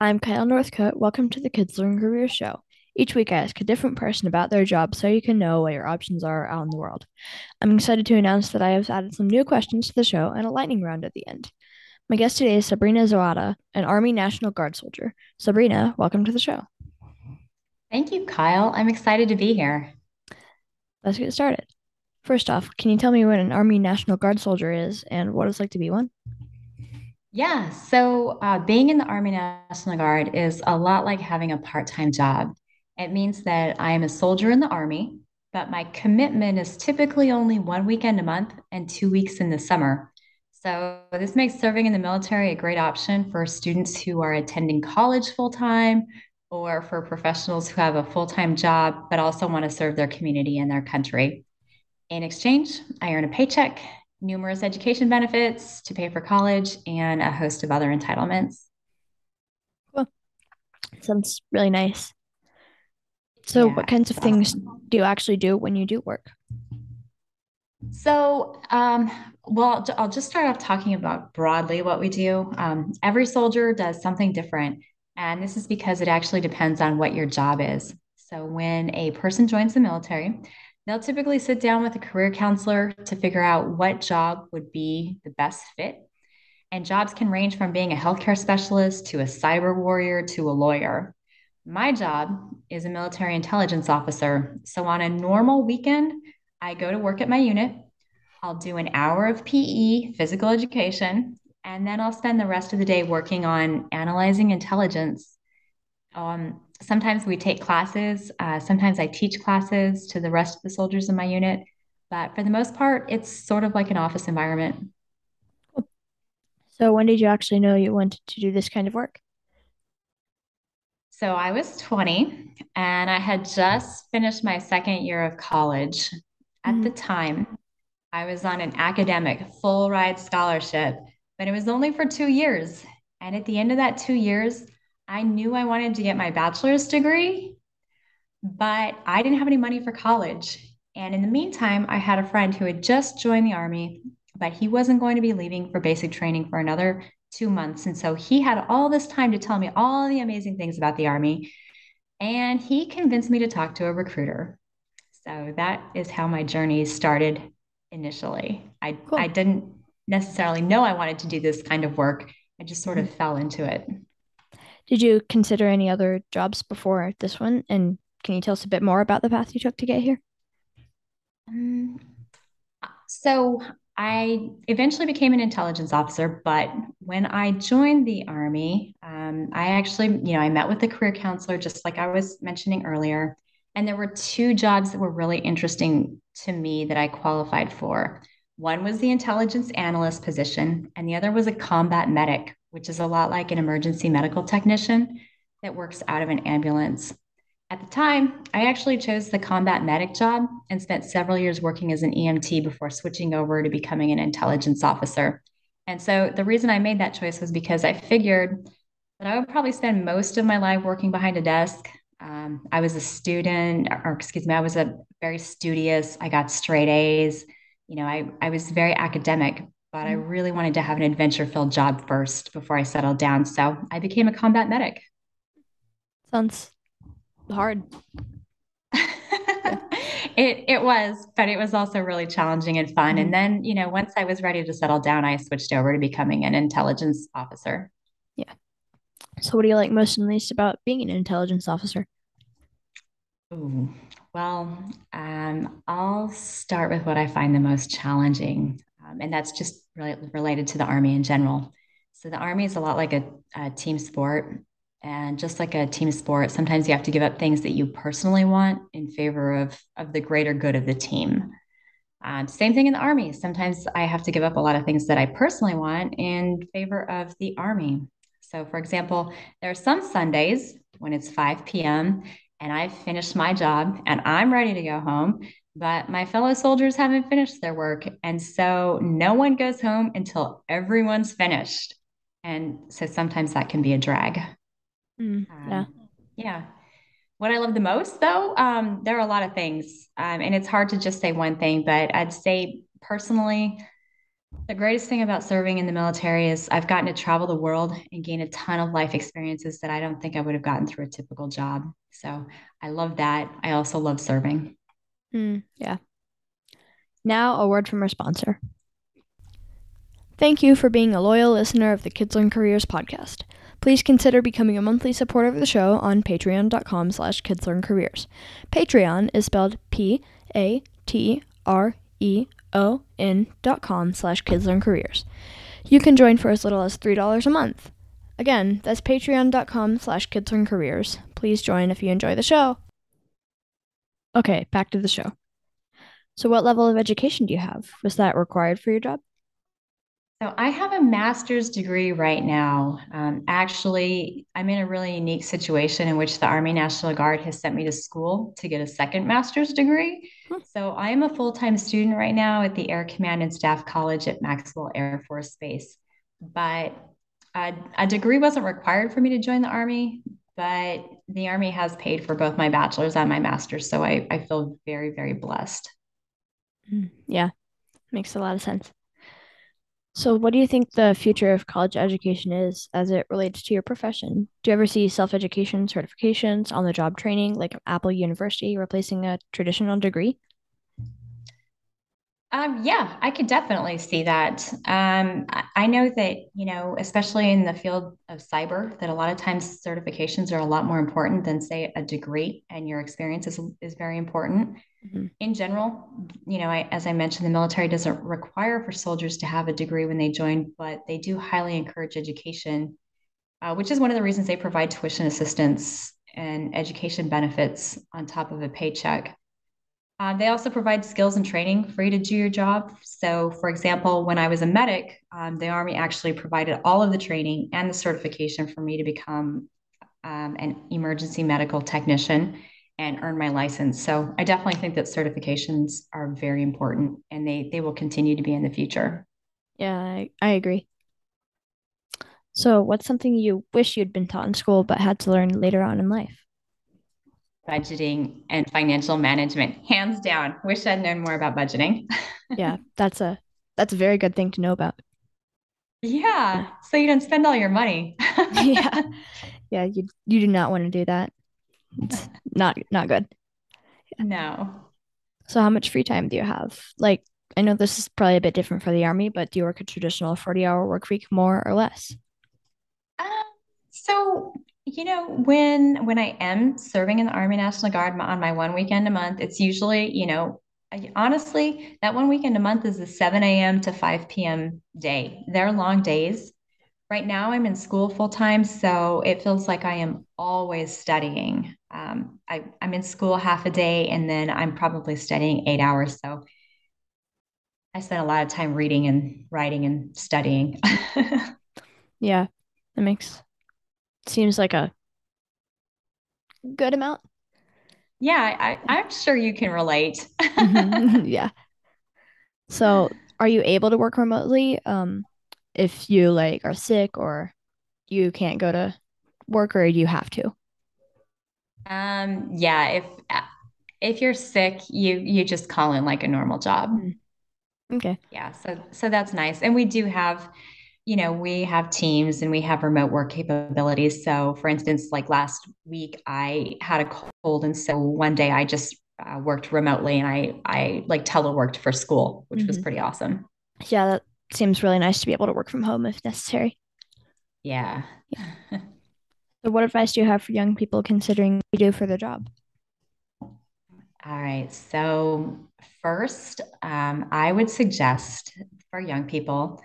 I'm Kyle Northcote. Welcome to the Kids Learn Career Show. Each week, I ask a different person about their job so you can know what your options are out in the world. I'm excited to announce that I have added some new questions to the show and a lightning round at the end. My guest today is Sabrina Zawada, an Army National Guard soldier. Sabrina, welcome to the show. Thank you, Kyle. I'm excited to be here. Let's get started. First off, can you tell me what an Army National Guard soldier is and what it's like to be one? Yeah, so uh, being in the Army National Guard is a lot like having a part-time job. It means that I am a soldier in the Army, but my commitment is typically only one weekend a month and two weeks in the summer. So this makes serving in the military a great option for students who are attending college full-time or for professionals who have a full-time job but also want to serve their community and their country. In exchange, I earn a paycheck, numerous education benefits to pay for college, and a host of other entitlements. Cool. Sounds really nice. So, Yeah, what kinds of it's things awesome. do you actually do when you do work? So, um, well, I'll just start off talking about broadly what we do. Um, every soldier does something different, and this is because it actually depends on what your job is. So, when a person joins the military, they'll typically sit down with a career counselor to figure out what job would be the best fit. And jobs can range from being a healthcare specialist to a cyber warrior to a lawyer. My job is a military intelligence officer. So, on a normal weekend, I go to work at my unit. I'll do an hour of PE, physical education, and then I'll spend the rest of the day working on analyzing intelligence. Um, sometimes we take classes, uh, sometimes I teach classes to the rest of the soldiers in my unit, but for the most part, it's sort of like an office environment. So, when did you actually know you wanted to do this kind of work? So I was 20 and I had just finished my second year of college. At the Mhm. time, I was on an academic full ride scholarship, but it was only for two years. And at the end of that two years, I knew I wanted to get my bachelor's degree, but I didn't have any money for college. And in the meantime, I had a friend who had just joined the army, but he wasn't going to be leaving for basic training for another two months. And so he had all this time to tell me all the amazing things about the army. And he convinced me to talk to a recruiter. So that is how my journey started initially. I, I didn't necessarily know I wanted to do this kind of work. I just sort of mm-hmm. fell into it. Did you consider any other jobs before this one? And can you tell us a bit more about the path you took to get here? Um, so I eventually became an intelligence officer, but when I joined the Army, um, I actually, you know, I met with the career counselor, just like I was mentioning earlier. And there were two jobs that were really interesting to me that I qualified for. One was the intelligence analyst position, and the other was a combat medic, which is a lot like an emergency medical technician that works out of an ambulance. At the time, I actually chose the combat medic job and spent several years working as an EMT before switching over to becoming an intelligence officer. And so the reason I made that choice was because I figured that I would probably spend most of my life working behind a desk. Um, I was a student, or excuse me, I was a very studious. I got straight A's. You know, I, I was very academic, but I really wanted to have an adventure filled job first before I settled down. So I became a combat medic. Sounds hard. It it was, but it was also really challenging and fun. And Mhm. then, you know, once I was ready to settle down, I switched over to becoming an intelligence officer. Yeah. So, what do you like most and least about being an intelligence officer? Ooh, well, um, I'll start with what I find the most challenging, um, and that's just really related to the Army in general. So the Army is a lot like a, a team sport, and just like a team sport, sometimes you have to give up things that you personally want in favor of of the greater good of the team. Um, same thing in the Army. Sometimes I have to give up a lot of things that I personally want in favor of the Army. So, for example, there are some Sundays when it's 5 p.m. and I've finished my job and I'm ready to go home, but my fellow soldiers haven't finished their work. And so no one goes home until everyone's finished. And so sometimes that can be a drag. Mm, yeah. Um, yeah. What I love the most, though, um, there are a lot of things, um, and it's hard to just say one thing, but I'd say personally, The greatest thing about serving in the military is I've gotten to travel the world and gain a ton of life experiences that I don't think I would have gotten through a typical job. So I love that. I also love serving. Mm, yeah. Now, a word from our sponsor. Thank you for being a loyal listener of the Kids Learn Careers podcast. Please consider becoming a monthly supporter of the show on patreon.com slash kidslearncareers. Patreon is spelled P-A-T-R-E-O-N dot com slash kidslearncareers. You can join for as little as $3 a month. Again, that's patreon.com slash kidslearncareers. Please join if you enjoy the show. Okay, back to the show. So what level of education do you have? Was that required for your job? So I have a master's degree right now. Um, actually, I'm in a really unique situation in which the Army National Guard has sent me to school to get a second master's degree. Hmm. So I am a full-time student right now at the Air Command and Staff College at Maxwell Air Force Base. But a, a degree wasn't required for me to join the Army, but the Army has paid for both my bachelor's and my master's. So I, I feel very, very blessed. Mm, yeah, makes a lot of sense. So, what do you think the future of college education is as it relates to your profession? Do you ever see self education certifications, on the job training like Apple University replacing a traditional degree? Um, yeah, I could definitely see that. Um, I, I know that, you know, especially in the field of cyber, that a lot of times certifications are a lot more important than, say, a degree, and your experience is, is very important. Mhm. In general, you know, I, as I mentioned, the military doesn't require for soldiers to have a degree when they join, but they do highly encourage education, uh, which is one of the reasons they provide tuition assistance and education benefits on top of a paycheck. Uh, they also provide skills and training for you to do your job. So, for example, when I was a medic, um, the Army actually provided all of the training and the certification for me to become um, an emergency medical technician and earn my license. So, I definitely think that certifications are very important and they, they will continue to be in the future. Yeah, I, I agree. So, what's something you wish you'd been taught in school but had to learn later on in life? Budgeting and financial management, hands down. Wish I'd known more about budgeting. Yeah, that's a that's a very good thing to know about. Yeah. yeah. So you don't spend all your money. Yeah. Yeah, you you do not want to do that. It's not not good. no. So how much free time do you have? Like, I know this is probably a bit different for the army, but do you work a traditional 40-hour work week more or less? So, you know, when when I am serving in the Army National Guard on my one weekend a month, it's usually, you know, I, honestly, that one weekend a month is a 7 a.m. to 5 p.m. day. They're long days. Right now, I'm in school full time, so it feels like I am always studying. Um, I, I'm in school half a day, and then I'm probably studying eight hours. So I spend a lot of time reading and writing and studying. Yeah, that makes seems like a good amount. yeah, I, I'm sure you can relate. Mhm. Yeah. So, are you able to work remotely, um, if you like are sick or you can't go to work or you have to? Um, yeah, if if you're sick, you you just call in like a normal job. Mm, Okay. Yeah, so so that's nice. And we do have, you know, we have teams and we have remote work capabilities. So for instance, like last week I had a cold and so one day I just uh, worked remotely and I I like teleworked for school, which was hmm pretty awesome. Yeah, that seems really nice to be able to work from home if necessary. Yeah. Yeah. So, what advice do you have for young people considering what you do for their job? All right. So first, um, I would suggest for young people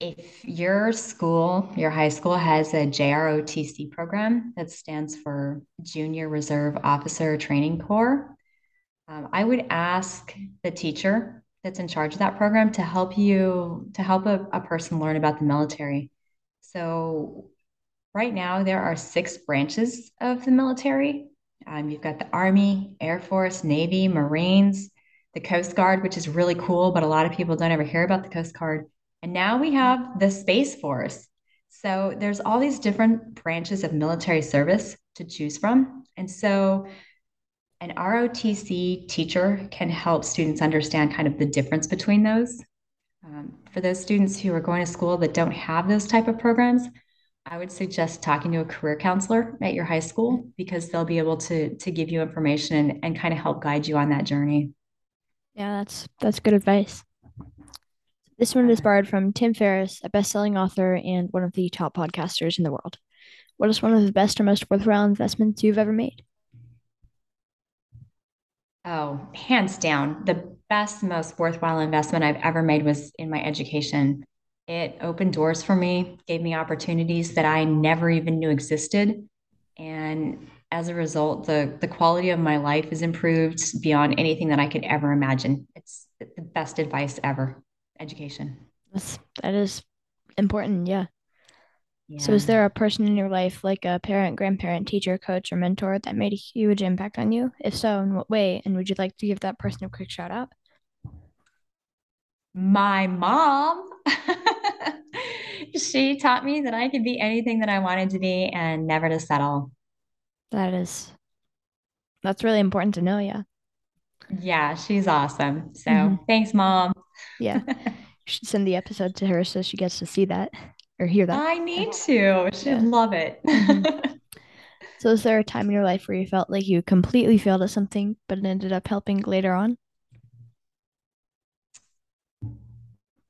If your school, your high school has a JROTC program that stands for Junior Reserve Officer Training Corps, um, I would ask the teacher that's in charge of that program to help you, to help a, a person learn about the military. So, right now, there are six branches of the military. Um, you've got the Army, Air Force, Navy, Marines, the Coast Guard, which is really cool, but a lot of people don't ever hear about the Coast Guard. And now we have the Space Force. So there's all these different branches of military service to choose from. And so an ROTC teacher can help students understand kind of the difference between those. Um, for those students who are going to school that don't have those type of programs, I would suggest talking to a career counselor at your high school because they'll be able to to give you information and, and kind of help guide you on that journey. Yeah, that's that's good advice. This one is borrowed from Tim Ferriss, a best-selling author and one of the top podcasters in the world. What is one of the best or most worthwhile investments you've ever made? Oh, hands down, the best, most worthwhile investment I've ever made was in my education. It opened doors for me, gave me opportunities that I never even knew existed. And as a result, the, the quality of my life is improved beyond anything that I could ever imagine. It's the best advice ever. Education. That's that is important, yeah. So is there a person in your life, like a parent, grandparent, teacher, coach, or mentor that made a huge impact on you? If so, in what way? And would you like to give that person a quick shout out? My mom, she taught me that I could be anything that I wanted to be and never to settle. That is that's really important to know, yeah. Yeah, she's awesome. So hmm thanks, mom. Yeah. You should send the episode to her so she gets to see that or hear that. I need to. She'd Yeah. love it. hmm So is there a time in your life where you felt like you completely failed at something, but it ended up helping later on?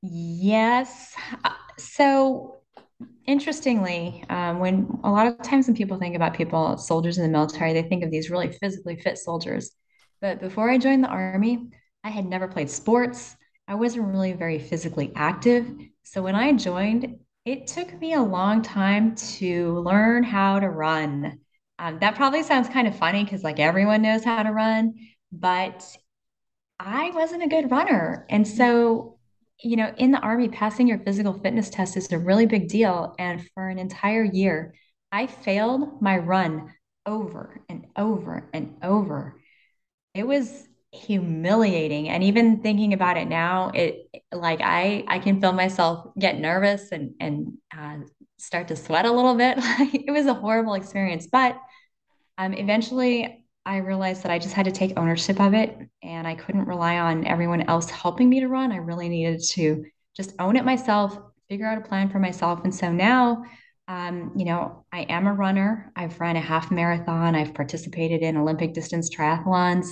Yes. Uh, So interestingly, um, when a lot of times when people think about people, soldiers in the military, they think of these really physically fit soldiers. But before I joined the army, I had never played sports. I wasn't really very physically active. So when I joined, it took me a long time to learn how to run. Um, that probably sounds kind of funny because like everyone knows how to run, but I wasn't a good runner. And so, you know, in the Army, passing your physical fitness test is a really big deal. And for an entire year, I failed my run over and over and over. It was humiliating. And even thinking about it now, it like I I can feel myself get nervous and and uh, start to sweat a little bit. it was a horrible experience, but um, eventually, I realized that I just had to take ownership of it and I couldn't rely on everyone else helping me to run. I really needed to just own it myself, figure out a plan for myself. And so now, um, you know, I am a runner. I've run a half marathon, I've participated in Olympic distance triathlons.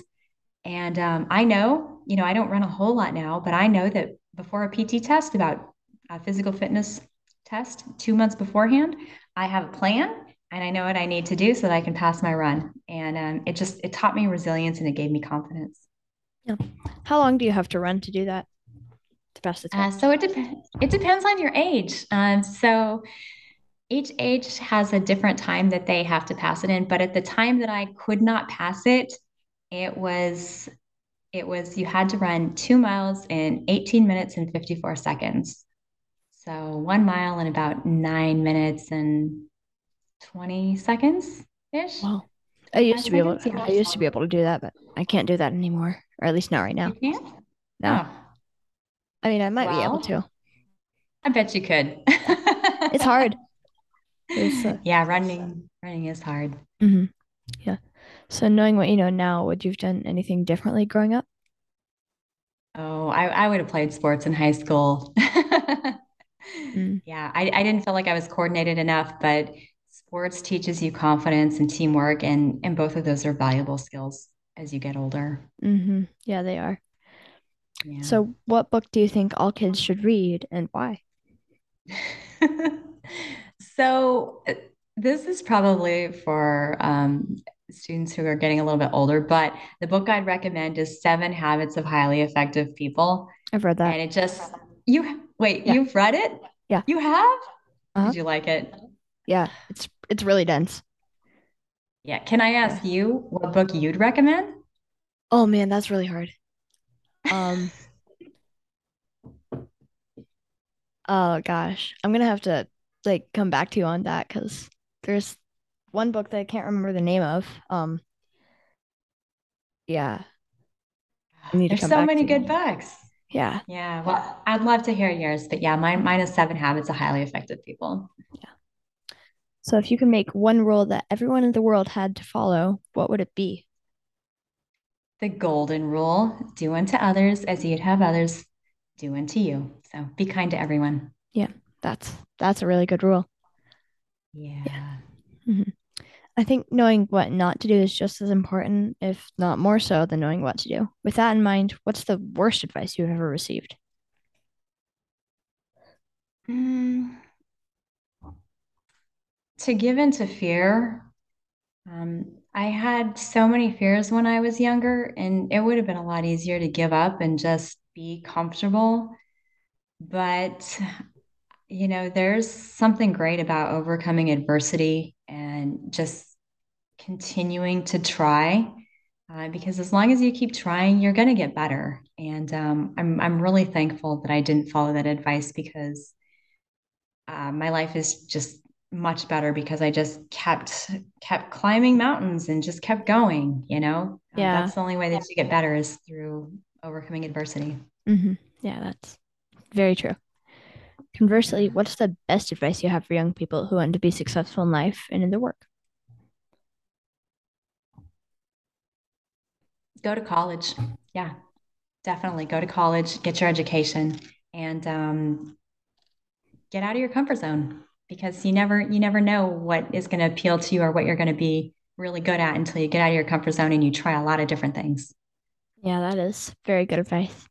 And um, I know, you know, I don't run a whole lot now, but I know that before a PT test, about a physical fitness test two months beforehand, I have a plan and I know what I need to do so that I can pass my run. And um, it just it taught me resilience and it gave me confidence. Yeah. How long do you have to run to do that, to pass the Uh, so it depends. It depends on your age. Um, so each age has a different time that they have to pass it in. But at the time that I could not pass it, it was It was you had to run two miles in 18 minutes and 54 seconds. So one mile in about nine minutes and 20 seconds ish. Wow. I used Five to be able? Yeah. I used to be able to do that, but I can't do that anymore, or at least not right You now. can't? No. Oh, I mean, I might be able to. I bet you could. It's hard. It's uh, Yeah, running running is hard. mhm, yeah. So knowing what you know now, would you've done anything differently growing up? Oh, I, I would have played sports in high school. Mm, Yeah, I, I didn't feel like I was coordinated enough, but sports teaches you confidence and teamwork, and and both of those are valuable skills as you get older. Mm-hmm. Yeah, they are. Yeah. So what book do you think all kids should read and why? So uh, this is probably for um, students who are getting a little bit older, but the book I'd recommend is Seven Habits of Highly Effective People. I've read that. And it just, you, wait, Yeah. you've read it? Yeah. You have? Uh-huh. Did you like it? Yeah, it's it's really dense. Yeah. Can I ask you what book you'd recommend? Oh man, that's really hard. Um, oh gosh. I'm gonna have to like come back to you on that because there's one book that I can't remember the name of. Um, yeah, I need to There's so many to you on good that. books. Yeah, Yeah. Well, I'd love to hear yours, but yeah, mine, mine is Seven Habits of Highly Effective People. yeah. So if you could make one rule that everyone in the world had to follow, what would it be? The golden rule, do unto others as you'd have others do unto you. So be kind to everyone. Yeah, that's that's a really good rule. Yeah. yeah. Mm-hmm. I think knowing what not to do is just as important, if not more so, than knowing what to do. With that in mind, what's the worst advice you've ever received? Mm. To give in to fear. Um, I had so many fears when I was younger, and it would have been a lot easier to give up and just be comfortable. But, you know, there's something great about overcoming adversity and just continuing to try. Uh, because as long as you keep trying, you're going to get better. And um, I'm I'm really thankful that I didn't follow that advice because uh, my life is just much better because I just kept kept climbing mountains and just kept going. You know, yeah, uh, that's the only way that you get better is through overcoming adversity. Mm-hmm. Yeah, that's very true. Conversely, what's the best advice you have for young people who want to be successful in life and in their work? Go to college. Yeah, definitely go to college, get your education, and um, get out of your comfort zone because you never you never know what is going to appeal to you or what you're going to be really good at until you get out of your comfort zone and you try a lot of different things. Yeah, that is very good advice.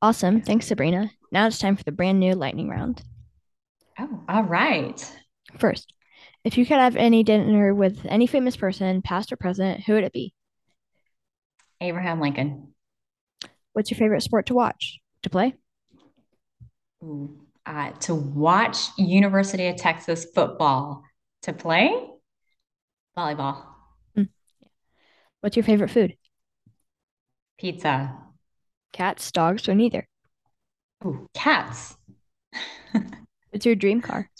Awesome. Thanks, Sabrina. Now it's time for the brand new lightning round. Oh, all right. First, if you could have any dinner with any famous person, past or present, who would it be? Abraham Lincoln. What's your favorite sport to watch? To play? Ooh, uh, to watch University of Texas football. To play? Volleyball. Mm. What's your favorite food? Pizza. Cats, dogs, or neither? Ooh, cats. What's your dream car?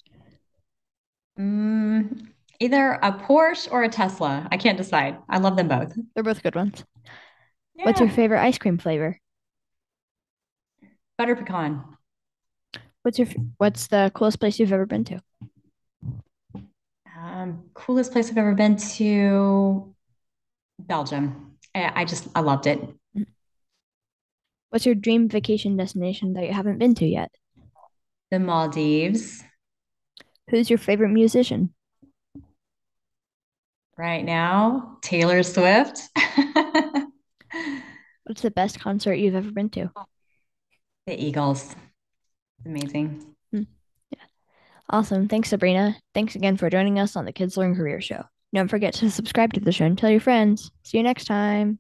Mm, either a Porsche or a Tesla. I can't decide. I love them both. They're both good ones. Yeah. What's your favorite ice cream flavor? Butter pecan. What's your What's the coolest place you've ever been to? Um, coolest place I've ever been to, Belgium. I, I just I loved it. What's your dream vacation destination that you haven't been to yet? The Maldives. Who's your favorite musician? Right now, Taylor Swift. What's the best concert you've ever been to? The Eagles. Amazing. Hmm. Yeah. Awesome. Thanks, Sabrina. Thanks again for joining us on the Kids Learn Career Show. Don't forget to subscribe to the show and tell your friends. See you next time.